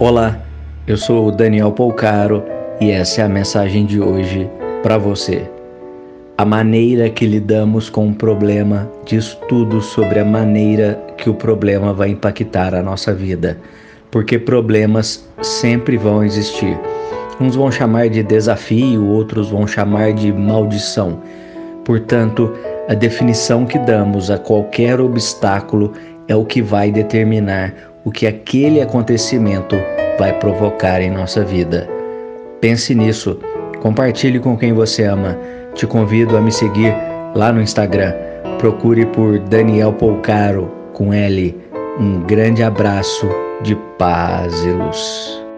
Olá, eu sou o Daniel Polcaro e essa é a mensagem de hoje para você. A maneira que lidamos com um problema diz tudo sobre a maneira que o problema vai impactar a nossa vida, porque problemas sempre vão existir. Uns vão chamar de desafio, outros vão chamar de maldição. Portanto, a definição que damos a qualquer obstáculo é o que vai determinar o que aquele acontecimento vai provocar em nossa vida. Pense nisso, compartilhe com quem você ama. Te convido a me seguir lá no Instagram. Procure por Daniel Polcaro com L. Um grande abraço de paz e luz.